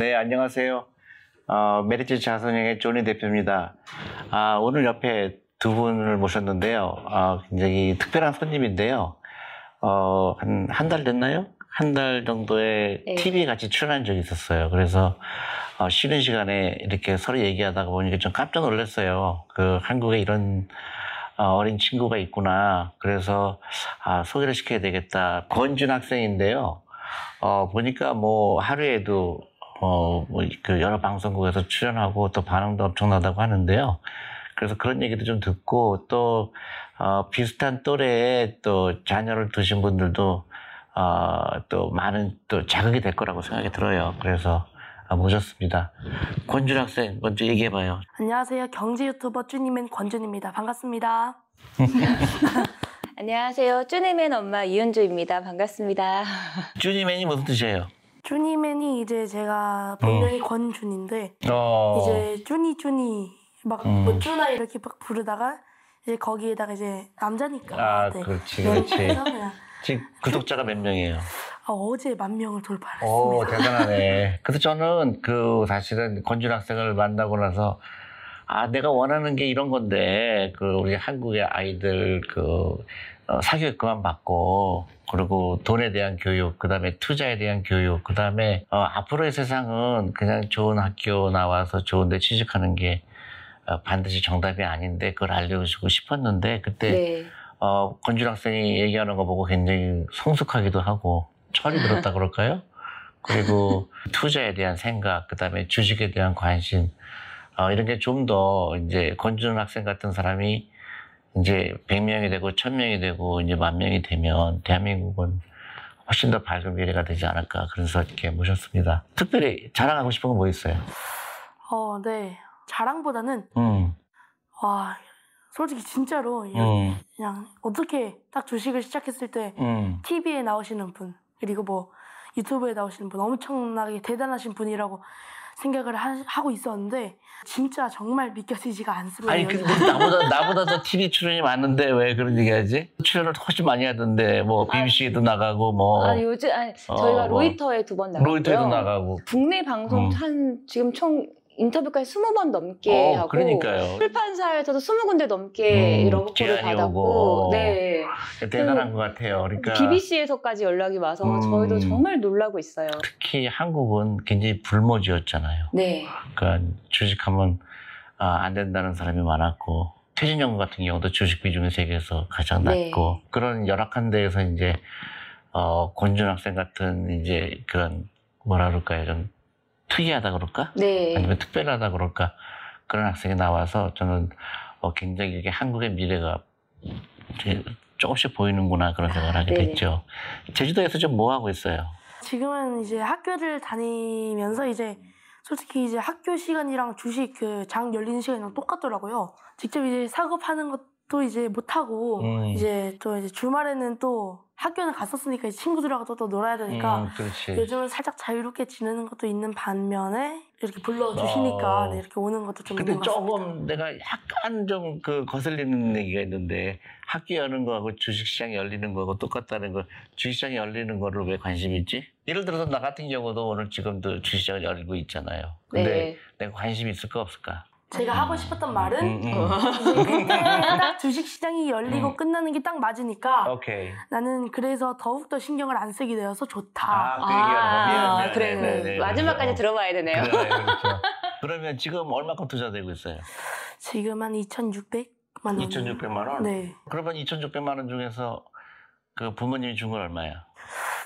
네, 안녕하세요. 어, 메리츠 자선행의 조니 대표입니다. 아, 오늘 옆에 두 분을 모셨는데요. 아, 굉장히 특별한 손님인데요. 어, 한, 한 달 됐나요? 한 달 정도의 네. TV 같이 출연한 적이 있었어요. 그래서 어, 쉬는 시간에 이렇게 서로 얘기하다가 보니까 좀 깜짝 놀랐어요. 그 한국에 이런 어, 어린 친구가 있구나. 그래서 아, 소개를 시켜야 되겠다. 권준 학생인데요. 어, 보니까 뭐 하루에도 어, 뭐, 그 여러 방송국에서 출연하고 또 반응도 엄청나다고 하는데요. 그래서 그런 얘기도 좀 듣고 또, 어, 비슷한 또래에 또 자녀를 두신 분들도, 어, 또 많은 또 자극이 될 거라고 생각이 들어요. 그래서 아, 모셨습니다. 권준 학생 먼저 얘기해봐요. 안녕하세요. 경제 유튜버 쭈니맨 권준입니다. 반갑습니다. 안녕하세요. 쭈니맨 엄마 이은주입니다. 반갑습니다. 주니맨이 무슨 뜻이에요? 쭈니맨이 이제 제가 본명이 권준인데 어, 이제 쭈니 쭈니 막 음. 뭐 쭈나 이렇게 막 부르다가 이제 거기에다가 이제 남자니까 아, 네. 그렇지, 그렇지. 그래서 그냥 지금 구독자가 몇 명이에요? 아, 어제 만 명을 오, 돌파했습니다. 대단하네. 그래서 저는 그 사실은 권준 학생을 만나고 나서 아, 내가 원하는 게 이런 건데, 그 우리 한국의 아이들 그 어, 사교육 그만 받고, 그리고 돈에 대한 교육, 그 다음에 투자에 대한 교육, 그 다음에 어, 앞으로의 세상은 그냥 좋은 학교 나와서 좋은데 취직하는 게 어, 반드시 정답이 아닌데 그걸 알려주고 싶었는데 그때 네. 어, 권준 학생이 얘기하는 거 보고 굉장히 성숙하기도 하고 철이 들었다 그럴까요? 그리고 투자에 대한 생각, 그 다음에 주식에 대한 관심, 어, 이런 게 좀 더 이제 권준 학생 같은 사람이 이제 100명이 되고 1000명이 되고 이제 만 명이 되면 대한민국은 훨씬 더 밝은 미래가 되지 않을까. 그래서 이렇게 모셨습니다. 특별히 자랑하고 싶은 건 뭐 있어요? 어, 네. 자랑보다는 음, 와 솔직히 진짜로 음, 그냥 어떻게 딱 주식을 시작했을 때 음. TV에 나오시는 분 그리고 뭐 유튜브에 나오시는 분 엄청나게 대단하신 분이라고 생각을 하, 고 있었는데 진짜 정말 믿겨지지가 않습니다. 아니 근데 나보다 나보다 더 TV 출연이 많은데 왜 그런 얘기하지? 출연을 훨씬 많이 하던데 뭐 BBC에도 나가고 뭐 아, 요즘 아니, 어, 저희가 뭐. 로이터에 두 번 나갔고요. 로이터에도 나가고. 국내 방송 음. 한 지금 총 인터뷰까지 20번 넘게 어, 하고 그러니까요. 출판사에서도 20군데 넘게 음, 러브콜을 제안이 받았고 오고. 네. 대단한 것 같아요. 그러니까 BBC에서까지 연락이 와서 음. 저희도 정말 놀라고 있어요. 특히 한국은 굉장히 불모지였잖아요. 네. 그러니까 주식하면 아, 안 된다는 사람이 많았고 최진영 같은 경우도 주식 비중이 세계에서 가장 네. 낮고 그런 열악한 데에서 이제 어, 권준 학생 같은 이제 그런 뭐라 그럴까요? 좀 특이하다 그럴까? 네. 아니면 특별하다 그럴까? 그런 학생이 나와서 저는 어, 굉장히 이게 한국의 미래가 조금씩 보이는구나 그런 생각을 하게 네네. 됐죠. 제주도에서 좀 뭐 하고 있어요? 지금은 이제 학교를 다니면서 이제 솔직히 이제 학교 시간이랑 주식 그 장 열리는 시간이랑 똑같더라고요. 직접 이제 사업하는 것도 이제 못 하고 음. 이제 또 이제 주말에는 또 학교는 갔었으니까 이제 친구들하고 또, 또 놀아야 되니까 음, 그렇지. 요즘은 살짝 자유롭게 지내는 것도 있는 반면에 이렇게 불러주시니까 어. 네, 이렇게 오는 것도 좀 근데 있는 것 같습니다. 조금 내가 약간 좀 그 거슬리는 얘기가 있는데 학교 여는 거하고 주식시장이 열리는 거하고 똑같다는 거 주식시장이 열리는 거를 왜 관심 있지? 예를 들어서 나 같은 경우도 오늘 지금도 주식시장을 열고 있잖아요. 근데 네. 내가 관심 있을까 없을까? 제가 하고 싶었던 말은 음, 음. 이제 그때 딱 주식 시장이 열리고 음. 끝나는 게 딱 맞으니까 오케이. 나는 그래서 더욱더 신경을 안 쓰게 되어서 좋다. 아, 그. 미안, 미안. 그래. 네, 네, 네, 마지막까지. 들어봐야 되네요. 그래, 그렇죠. 그러면 지금 얼마큼 투자되고 있어요? 지금 한 2,600만 원. 2,600만 원? 네. 그러면 2,600만 원 중에서 그 부모님이 준 건 얼마야?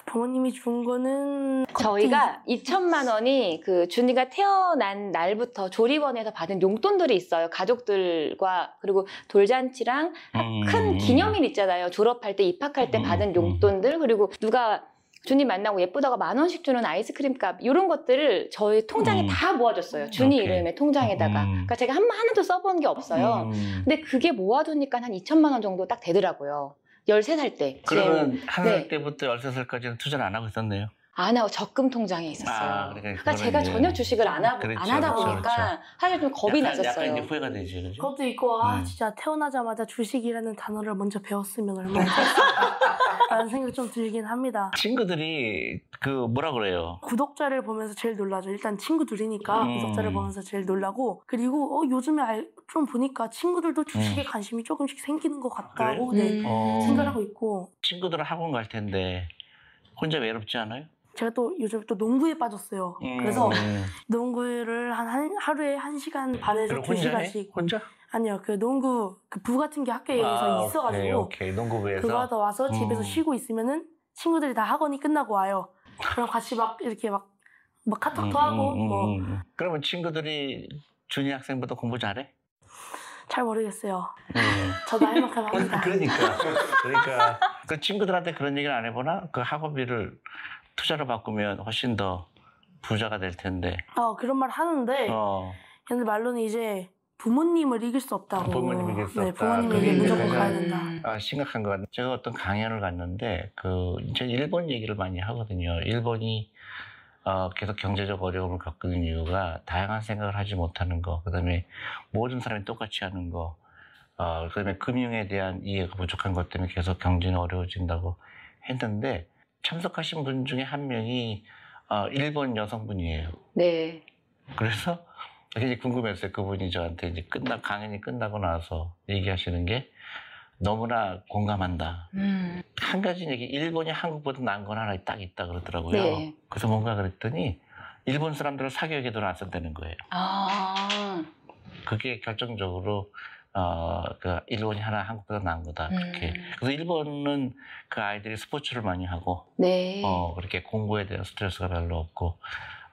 부모님이 준 거는 저희가 2천만 원이 그 준이가 태어난 날부터 조리원에서 받은 용돈들이 있어요. 가족들과 그리고 돌잔치랑 음. 큰 기념일 있잖아요. 졸업할 때 입학할 때 음, 받은 음. 용돈들 그리고 누가 준이 만나고 예쁘다가 만 원씩 주는 아이스크림 값 이런 것들을 저희 통장에 음. 다 모아줬어요. 준이 오케이. 이름의 통장에다가. 음. 그러니까 제가 한 하나도 써본 게 없어요. 음. 근데 그게 모아두니까 한 2천만 원 정도 딱 되더라고요. 13살 때. 그러면 한살 네. 때부터 13살까지는 투자를 안 하고 있었네요. 안 하고 적금 통장에 있었어요. 아, 그러니까 그러니까 제가 이제- 전혀 주식을 안 하고 그렇죠, 안 하다 그렇죠, 보니까 그렇죠. 사실 좀 겁이 약간, 났었어요. 약간 이제 후회가 되지, 그죠? 그것도 있고 아 음. 진짜 태어나자마자 주식이라는 단어를 먼저 배웠으면 얼마나 좋았을까라는 생각이 좀 들긴 합니다. 친구들이 그 뭐라 그래요? 구독자를 보면서 제일 놀라죠. 일단 친구들이니까 음. 구독자를 보면서 제일 놀라고 그리고 어, 요즘에 알- 좀 보니까 친구들도 주식에 관심이 조금씩 생기는 것 같다고 음. 그래요? 네, 음. 어. 생각을 하고 있고 친구들은 학원 갈 텐데 혼자 외롭지 않아요? 제가 또 요즘 또 농구에 빠졌어요. 그래서 음. 농구를 한, 한 하루에 한 시간 반에서 두? 시간씩 혼자? 아니요 그 농구 그 부 같은 게 학교에서 아, 있어가지고 오케이, 오케이. 농구부에서. 그거 하다 와서 집에서 음. 쉬고 있으면은 친구들이 다 학원이 끝나고 와요. 그럼 같이 막 이렇게 막, 막 카톡도 음, 하고 음, 음, 뭐 음. 그러면 친구들이 준이 학생보다 공부 잘해? 잘 모르겠어요. 음. 저도 할 만큼 합니다. 그러니까 그러니까 그 친구들한테 그런 얘기를 안 해보나? 그 학원비를 투자로 바꾸면 훨씬 더 부자가 될 텐데. 어 그런 말 하는데 어. 근데 말로는 이제 부모님을 이길 수 없다고. 부모님을 이길 수 네, 없다. 부모님에게 그게 무조건 가야 된다. 음. 아, 심각한 것 같아요. 제가 어떤 강연을 갔는데, 그, 이제 일본 얘기를 많이 하거든요. 일본이, 어, 계속 경제적 어려움을 겪는 이유가 다양한 생각을 하지 못하는 거, 그 다음에 모든 사람이 똑같이 하는 거, 어, 그 다음에 금융에 대한 이해가 부족한 것 때문에 계속 경제는 어려워진다고 했는데, 참석하신 분 중에 한 명이, 어, 일본 여성분이에요. 네. 그래서 굉장히 궁금했어요. 그분이 저한테 이제 끝나, 강연이 끝나고 나서 얘기하시는 게 너무나 공감한다. 음. 한 가지 얘기, 일본이 한국보다 나은 건 하나 딱 있다 그러더라고요. 네. 그래서 뭔가 그랬더니 일본 사람들을 사교육에 쓴다는 거예요. 아. 그게 결정적으로 어, 그 일본이 하나 한국보다 나은 거다. 그렇게. 음. 그래서 일본은 그 아이들이 스포츠를 많이 하고 네. 어, 그렇게 공부에 대한 스트레스가 별로 없고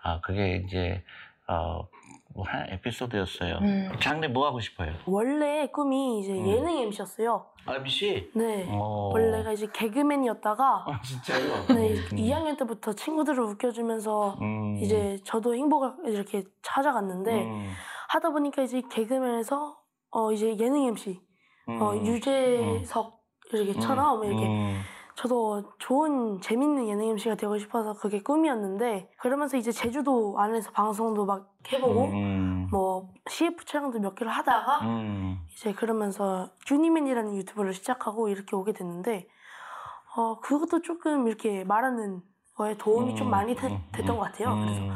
아, 그게 이제 어, 뭐 하나 에피소드였어요. 음. 장래 뭐 하고 싶어요? 원래 꿈이 이제 음. 예능 MC였어요. RBC? 네. 어. 원래가 이제 개그맨이었다가 아, 진짜요? 네, 음. 2학년 때부터 친구들을 웃겨주면서 음. 이제 저도 행복을 이렇게 찾아갔는데 음. 하다 보니까 이제 개그맨에서 어 이제 예능 MC 어 음. 유재석 이렇게처럼 이렇게 음. 저도 좋은 재밌는 예능 MC가 되고 싶어서 그게 꿈이었는데 그러면서 이제 제주도 안에서 방송도 막 해보고 음. 뭐 CF 촬영도 몇 개를 하다가 음. 이제 그러면서 주니맨이라는 유튜브를 시작하고 이렇게 오게 됐는데 어 그것도 조금 이렇게 말하는 거에 도움이 좀 음, 많이 되- 음, 됐던 음, 것 같아요. 그래서 음.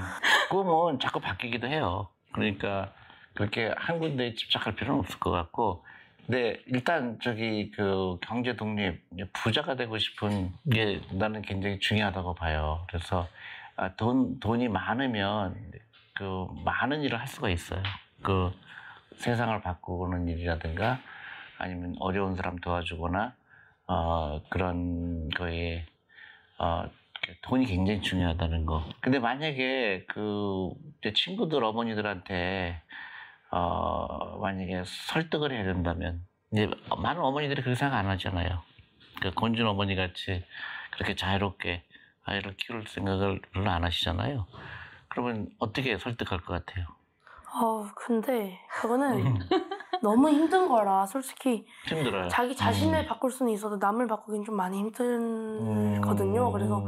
꿈은 자꾸 바뀌기도 해요. 그러니까 그렇게 한 군데에 집착할 필요는 없을 것 같고. 근데 일단 저기 그 경제 독립 부자가 되고 싶은 게 나는 굉장히 중요하다고 봐요. 그래서 아, 돈 돈이 많으면 그 많은 일을 할 수가 있어요. 그 세상을 바꾸는 일이라든가 아니면 어려운 사람 도와주거나 어, 그런 거에 어, 돈이 굉장히 중요하다는 거. 근데 만약에 그제 친구들 어머니들한테 어, 만약에 설득을 해야 된다면 이제 많은 어머니들이 그렇게 생각 안 하잖아요. 그 권준 어머니 같이 그렇게 자유롭게 아이를 키울 생각을 별로 안 하시잖아요. 그러면 어떻게 설득할 것 같아요? 어 근데 그거는 음. 너무 힘든 거라 솔직히 힘들어요. 자기 자신을 음. 바꿀 수는 있어도 남을 바꾸긴 좀 많이 힘들거든요. 음. 그래서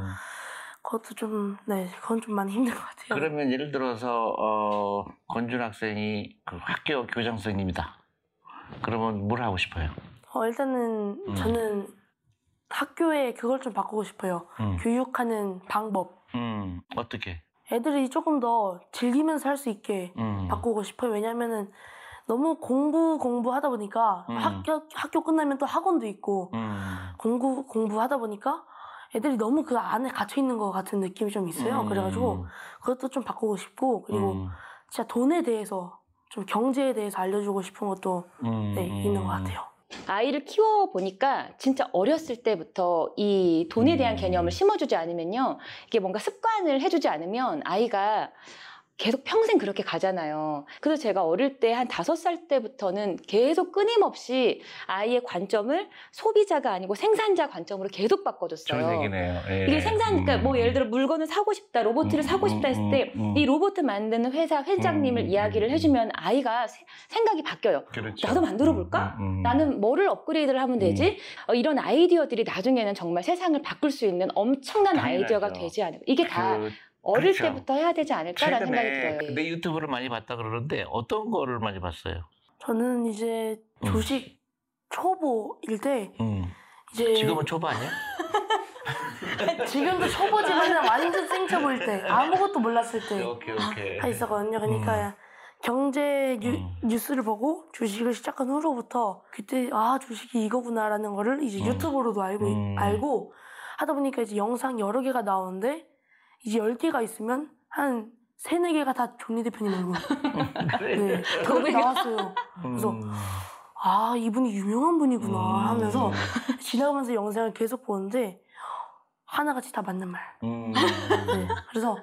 그것도 좀 네 그건 좀 많이 힘든 것 같아요. 그러면 예를 들어서 어, 권준 학생이 그 학교 교장 선생님이다. 그러면 뭘 하고 싶어요? 어, 일단은 음. 저는 학교에 그걸 좀 바꾸고 싶어요. 음, 교육하는 방법. 음, 어떻게? 애들이 조금 더 즐기면서 할 수 있게 음, 바꾸고 싶어요. 왜냐면은 너무 공부 공부하다 보니까 음. 학교 학교 끝나면 또 학원도 있고 음, 공부 공부하다 보니까 애들이 너무 그 안에 갇혀 있는 것 같은 느낌이 좀 있어요. 음, 그래가지고 그것도 좀 바꾸고 싶고 그리고 음, 진짜 돈에 대해서 좀 경제에 대해서 알려주고 싶은 것도 음, 네, 있는 것 같아요. 아이를 키워 보니까 진짜 어렸을 때부터 이 돈에 대한 음. 개념을 심어주지 않으면요 이게 뭔가 습관을 해주지 않으면 아이가 계속 평생 그렇게 가잖아요. 그래서 제가 어릴 때 한 다섯 살 때부터는 계속 끊임없이 아이의 관점을 소비자가 아니고 생산자 관점으로 계속 바꿔줬어요. 좋은 얘기네요. 예. 이게 생산, 그러니까 뭐 음. 예를 들어 물건을 사고 싶다, 로봇을 음, 사고 싶다 했을 때 음, 음, 이 로봇 만드는 회사 회장님을 음, 이야기를 음, 해주면 아이가 세- 생각이 바뀌어요. 그렇죠. 나도 만들어 볼까? 음, 음, 음. 나는 뭐를 업그레이드를 하면 되지? 어, 이런 아이디어들이 나중에는 정말 세상을 바꿀 수 있는 엄청난 당연하죠. 아이디어가 되지 않을까. 이게 다 그 어릴 그렇죠. 때부터 해야 되지 않을까라는 생각이 들어요. 내 유튜브를 많이 봤다 그러는데 어떤 거를 많이 봤어요? 저는 이제 음. 주식 초보일 때 음. 이제 지금은 초보 아니야? 지금도 초보지만 완전 생초보일 때 아무것도 몰랐을 때 오케이 오케이. 다 있었거든요. 그러니까 경제 뉴, 음. 뉴스를 보고 주식을 시작한 후로부터 그때 아 주식이 이거구나라는 거를 이제 음. 유튜브로도 알고 음. 알고 하다 보니까 이제 영상 여러 개가 나오는데 이제 열 개가 있으면 한 세네 개가 다 존리 대표님 얼굴. 네, 그렇게 나왔어요. 그래서 음. 아 이분이 유명한 분이구나 음. 하면서 지나가면서 영상을 계속 보는데 하나같이 다 맞는 말. 음. 네, 그래서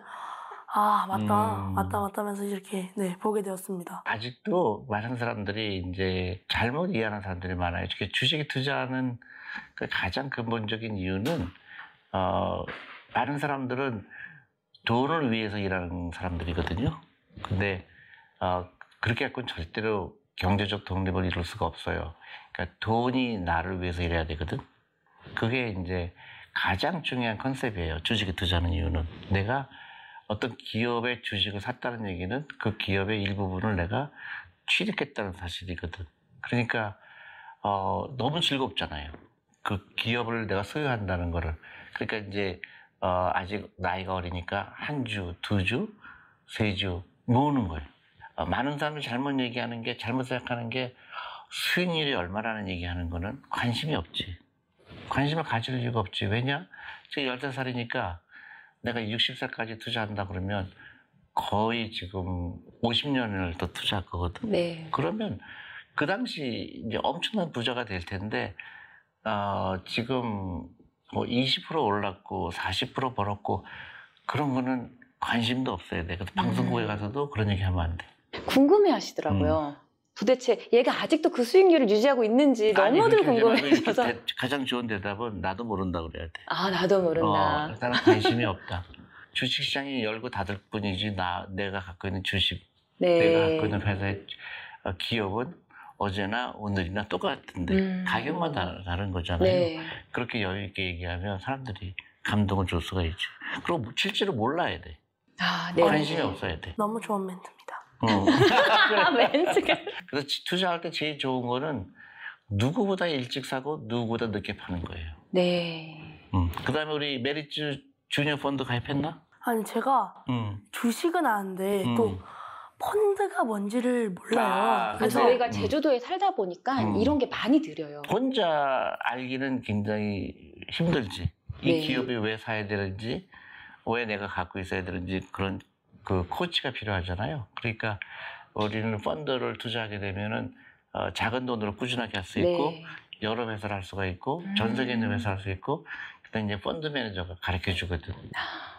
아 맞다 음. 맞다 맞다 하면서 이렇게 네 보게 되었습니다. 아직도 많은 사람들이 이제 잘못 이해하는 사람들이 많아요. 특히 주식에 투자하는 그 가장 근본적인 이유는 어, 많은 사람들은 돈을 위해서 일하는 사람들이거든요. 근데 어, 그렇게 갖고는 절대로 경제적 독립을 이룰 수가 없어요. 그러니까 돈이 나를 위해서 일해야 되거든. 그게 이제 가장 중요한 컨셉이에요. 주식에 투자하는 이유는 내가 어떤 기업의 주식을 샀다는 얘기는 그 기업의 일부분을 내가 취득했다는 사실이거든. 그러니까 어, 너무 즐겁잖아요. 그 기업을 내가 소유한다는 거를. 그러니까 이제 어, 아직 나이가 어리니까 한 주, 두 주, 세 주 모으는 거예요. 어, 많은 사람이 잘못 얘기하는 게 잘못 생각하는 게 수익률이 얼마라는 얘기하는 거는 관심이 없지. 관심을 가질 이유가 없지. 왜냐? 지금 13살이니까 내가 60살까지 투자한다 그러면 거의 지금 50년을 더 투자할 거거든. 네. 그러면 그 당시 이제 엄청난 부자가 될 텐데 어, 지금 뭐 20% 올랐고 40% 벌었고 그런 거는 관심도 없어야 돼. 그래서 방송국에 음. 가서도 그런 얘기 하면 안 돼. 궁금해 하시더라고요. 도대체 얘가 아직도 그 수익률을 유지하고 있는지 너무들 대- 가장 좋은 대답은 나도 모른다 그래야 돼. 아, 나도 모른다. 어, 나는 관심이 없다. 주식시장이 열고 닫을 뿐이지 나 내가 갖고 있는 주식 내가 네. 갖고 있는 회사의 어, 기업은 어제나 오늘이나 똑같은데 음. 가격만 다- 다른 거잖아요. 네. 그렇게 여유 있게 얘기하면 사람들이 감동을 줄 수가 있죠. 그리고 뭐 실제로 몰라야 돼. 아, 네. 관심이 없어야 돼. 너무 좋은 멘트입니다. 어. 아, 멘트가. 그래서 지- 투자할 때 제일 좋은 거는 누구보다 일찍 사고 누구보다 늦게 파는 거예요. 네. 음. 그다음에 우리 메리츠 주니어 펀드 가입했나? 아니 제가 음. 주식은 아는데 음. 또 펀드가 뭔지를 몰라요. 아, 아, 그래서 저희가 음. 제주도에 살다 보니까 음. 이런 게 많이 느려요. 혼자 알기는 굉장히 힘들지. 이 네. 기업이 왜 사야 되는지, 왜 내가 갖고 있어야 되는지 그런 그 코치가 필요하잖아요. 그러니까 우리는 펀드를 투자하게 되면은 어, 작은 돈으로 꾸준하게 할 수 있고 네. 여러 회사를 할 수가 있고 음. 전 세계에 있는 회사 할수 있고 그다음 이제 펀드 매니저가 가르쳐 주거든.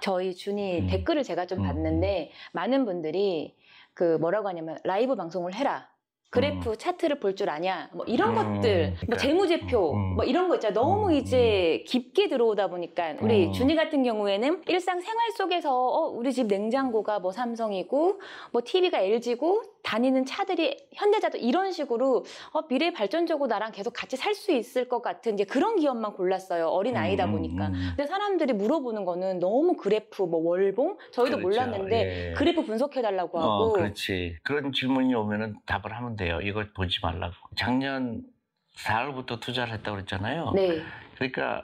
저희 준이 음. 댓글을 제가 좀 음. 봤는데 많은 분들이 그 뭐라고 하냐면 라이브 방송을 해라. 그래프 차트를 볼 줄 아냐 뭐 이런 음, 것들 뭐 그러니까. 재무제표 음, 음. 뭐 이런 거 있잖아 너무 음, 이제 깊게 들어오다 보니까 우리 음. 준이 같은 경우에는 일상 생활 속에서 어, 우리 집 냉장고가 뭐 삼성이고 뭐 TV가 LG고 다니는 차들이 현대자도 이런 식으로 어, 미래 발전적으로 나랑 계속 같이 살 수 있을 것 같은 이제 그런 기업만 골랐어요 어린 아이다 음, 보니까 음, 음. 근데 사람들이 물어보는 거는 너무 그래프 뭐 월봉 저희도 그렇죠. 몰랐는데 예. 그래프 분석해 달라고 하고 어, 그렇지. 그런 질문이 오면은 답을 하면 돼요. 이거 보지 말라고. 작년 4월부터 투자를 했다고 그랬잖아요. 네. 그러니까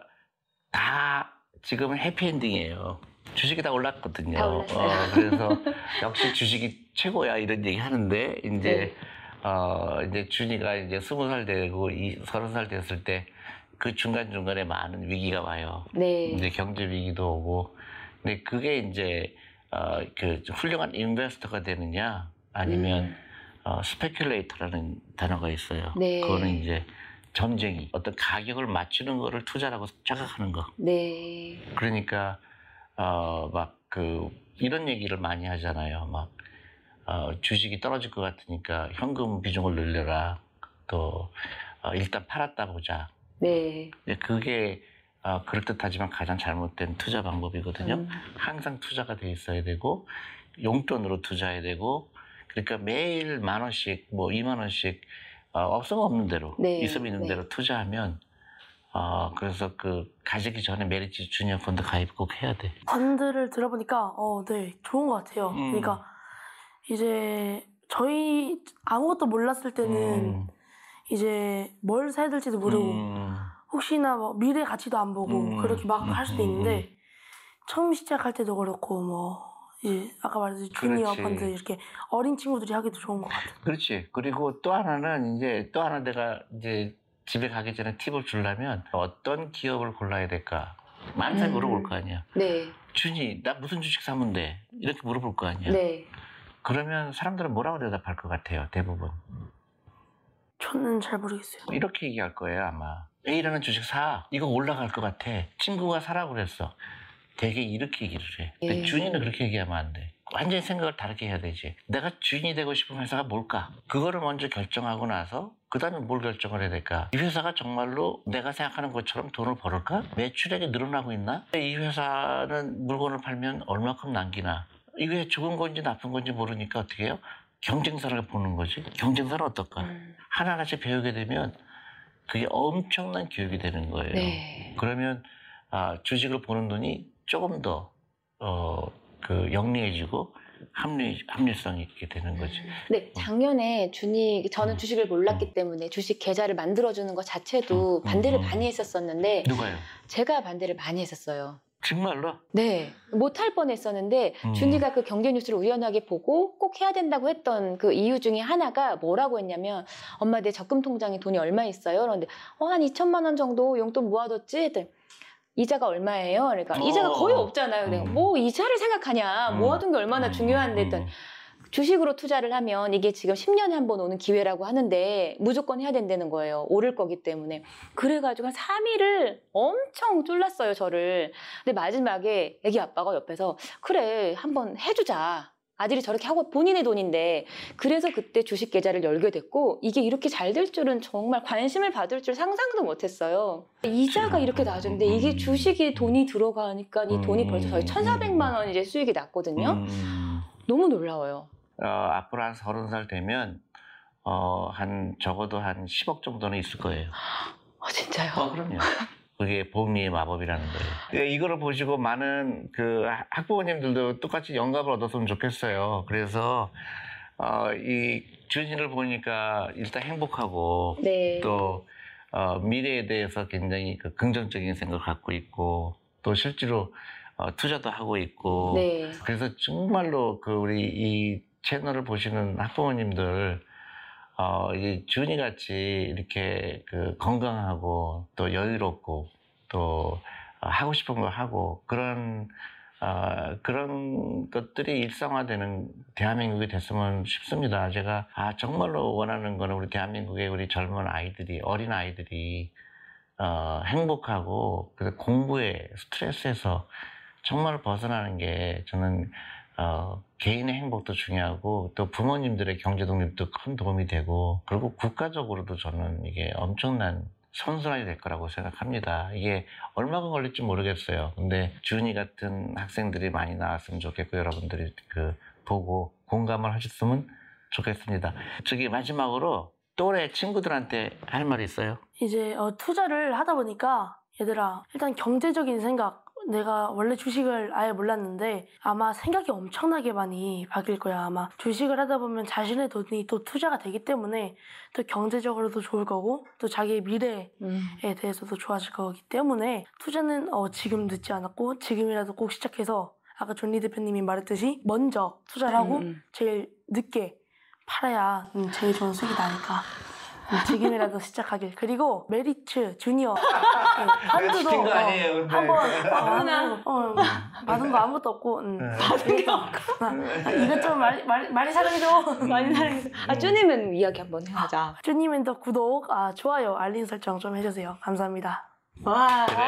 다 지금은 해피엔딩이에요. 주식이 다 올랐거든요. 다 올랐어요. 그래서 역시 주식이 최고야 이런 얘기 하는데 이제 네. 어 이제 준이가 이제 스무 살 되고 이 서른 살 됐을 때 그 중간 중간에 많은 위기가 와요. 네. 이제 경제 위기도 오고 근데 그게 이제 어, 그 훌륭한 investor가 되느냐 아니면 음. 어, speculator라는 단어가 있어요. 네. 그거는 이제 점쟁이 어떤 가격을 맞추는 거를 투자라고 착각하는 거. 네. 그러니까 어, 막 그 이런 얘기를 많이 하잖아요. 막 어, 주식이 떨어질 것 같으니까 현금 비중을 늘려라. 또 어, 일단 팔았다 보자. 네. 근데 그게 어, 그럴듯하지만 가장 잘못된 투자 방법이거든요. 음. 항상 투자가 돼 있어야 되고 용돈으로 투자해야 되고 그러니까 매일 만 원씩 뭐 이만 원씩 어, 없으면 없는 대로 네, 있으면 있는 네. 대로 투자하면 어, 그래서 그 가지기 전에 메리츠 주니어 펀드 가입 꼭 해야 돼. 펀드를 들어보니까 어, 네, 좋은 것 같아요. 음. 그러니까 이제 저희 아무것도 몰랐을 때는 음, 이제 뭘 사야 될지도 모르고 음, 혹시나 뭐 미래 가치도 안 보고 음, 그렇게 막 음, 할 수도 음, 있는데 처음 시작할 때도 그렇고 뭐 이제 아까 말했듯이 주니어. 펀드 이렇게 어린 친구들이 하기도 좋은 것 같아요. 그렇지. 그리고 또 하나는 이제 또 하나 내가 이제 집에 가기 전에 팁을 주려면 어떤 기업을 골라야 될까? 많은 사람이 음. 물어볼 거 아니야. 네. 준이, 나 무슨 주식 사면 돼? 이렇게 물어볼 거 아니야. 네. 그러면 사람들은 뭐라고 대답할 것 같아요, 대부분. 저는 잘 모르겠어요. 이렇게 얘기할 거예요, 아마. A라는 주식 사. 이거 올라갈 것 같아. 친구가 사라고 그랬어. 되게 이렇게 얘기를 해. 근데 예. 주인은 그렇게 얘기하면 안 돼. 완전히 생각을 다르게 해야 되지. 내가 주인이 되고 싶은 회사가 뭘까? 그거를 먼저 결정하고 나서 그 다음에 뭘 결정을 해야 될까? 이 회사가 정말로 내가 생각하는 것처럼 돈을 벌을까? 매출액이 늘어나고 있나? 이 회사는 물건을 팔면 얼마큼 남기나? 이게 좋은 건지 나쁜 건지 모르니까 어떻게 해요? 경쟁사를 보는 거지. 경쟁사는 어떨까? 음. 하나하나씩 배우게 되면 그게 엄청난 교육이 되는 거예요. 네. 그러면 아, 주식을 보는 눈이 조금 더 어, 그 영리해지고 합리 합리성이 있게 되는 거지. 네, 작년에 준이 저는 음. 주식을 몰랐기 음. 때문에 주식 계좌를 만들어주는 것 자체도 음, 반대를 음, 음. 많이 했었었는데 누가요? 제가 반대를 많이 했었어요. 정말로? 네, 못할 뻔했었는데 음. 준이가 그 경제 뉴스를 우연하게 보고 꼭 해야 된다고 했던 그 이유 중에 하나가 뭐라고 했냐면 엄마 내 적금 통장에 돈이 얼마 있어요? 그런데 어, 한 2천만 원 정도 용돈 모아뒀지? 했더니 이자가 얼마예요? 그러니까 어. 이자가 거의 없잖아요. 내가 음. 뭐 이자를 생각하냐? 음. 모아둔 게 얼마나 음, 중요한데 했더니 음. 주식으로 투자를 하면 이게 지금 10년에 한 번 오는 기회라고 하는데 무조건 해야 된다는 거예요. 오를 거기 때문에. 그래가지고 한 3일을 엄청 쫄랐어요, 저를. 근데 마지막에 애기 아빠가 옆에서 그래, 한번 해주자. 아들이 저렇게 하고 본인의 돈인데 그래서 그때 주식 계좌를 열게 됐고 이게 이렇게 잘 될 줄은 정말 관심을 받을 줄 상상도 못했어요. 이자가 이렇게 나왔는데 이게 주식이 돈이 들어가니까 이 돈이 벌써 저희 1,400만 원 이제 수익이 났거든요. 음. 너무 놀라워요. 어, 앞으로 한 서른 살 되면 어, 한 적어도 한 10억 정도는 있을 거예요. 아, 진짜요? 어, 그럼요. 그게 복리의 마법이라는 거예요. 예, 이거를 보시고 많은 그 학부모님들도 똑같이 영감을 얻었으면 좋겠어요. 그래서 어, 이 준이를 보니까 일단 행복하고 네. 또 어, 미래에 대해서 굉장히 그 긍정적인 생각을 갖고 있고 또 실제로 어, 투자도 하고 있고 네. 그래서 정말로 그 우리 이 채널을 보시는 학부모님들 어, 이 준이 같이 이렇게 그 건강하고 또 여유롭고 또 어, 하고 싶은 거 하고 그런 어, 그런 것들이 일상화되는 대한민국이 됐으면 싶습니다. 제가 아 정말로 원하는 거는 우리 대한민국의 우리 젊은 아이들이 어린 아이들이 어, 행복하고 그 공부에 스트레스에서 정말 벗어나는 게 저는 어, 개인의 행복도 중요하고 또 부모님들의 경제 독립도 큰 도움이 되고 그리고 국가적으로도 저는 이게 엄청난 선순환이 될 거라고 생각합니다. 이게 얼마가 걸릴지 모르겠어요. 근데 준이 같은 학생들이 많이 나왔으면 좋겠고 여러분들이 그 보고 공감을 하셨으면 좋겠습니다. 저기 마지막으로 또래 친구들한테 할말 있어요? 이제 어, 투자를 하다 보니까 얘들아 일단 경제적인 생각 내가 원래 주식을 아예 몰랐는데 아마 생각이 엄청나게 많이 바뀔 거야 아마 주식을 하다 보면 자신의 돈이 또 투자가 되기 때문에 또 경제적으로도 좋을 거고 또 자기의 미래에 음. 대해서도 좋아질 거기 때문에 투자는 어, 지금 늦지 않았고 지금이라도 꼭 시작해서 아까 존리 대표님이 말했듯이 먼저 투자를 하고 음, 음. 제일 늦게 팔아야 음, 제일 좋은 수익이 나니까 음, 지금이라도 시작하길 그리고 메리츠 주니어 네, 시킨 거 어, 아니에요, 근데. 한번 아무나. 어, 어, 받은 거 아무것도 없고 음. 받은 게 없고. 이것 좀 많이, 많이, 많이 사랑해줘 많이 사랑해서. 아, 쭈님은 이야기 한번 해보자. 주님은 구독 아, 좋아요 알림 설정 좀 해주세요 감사합니다 와. 그래.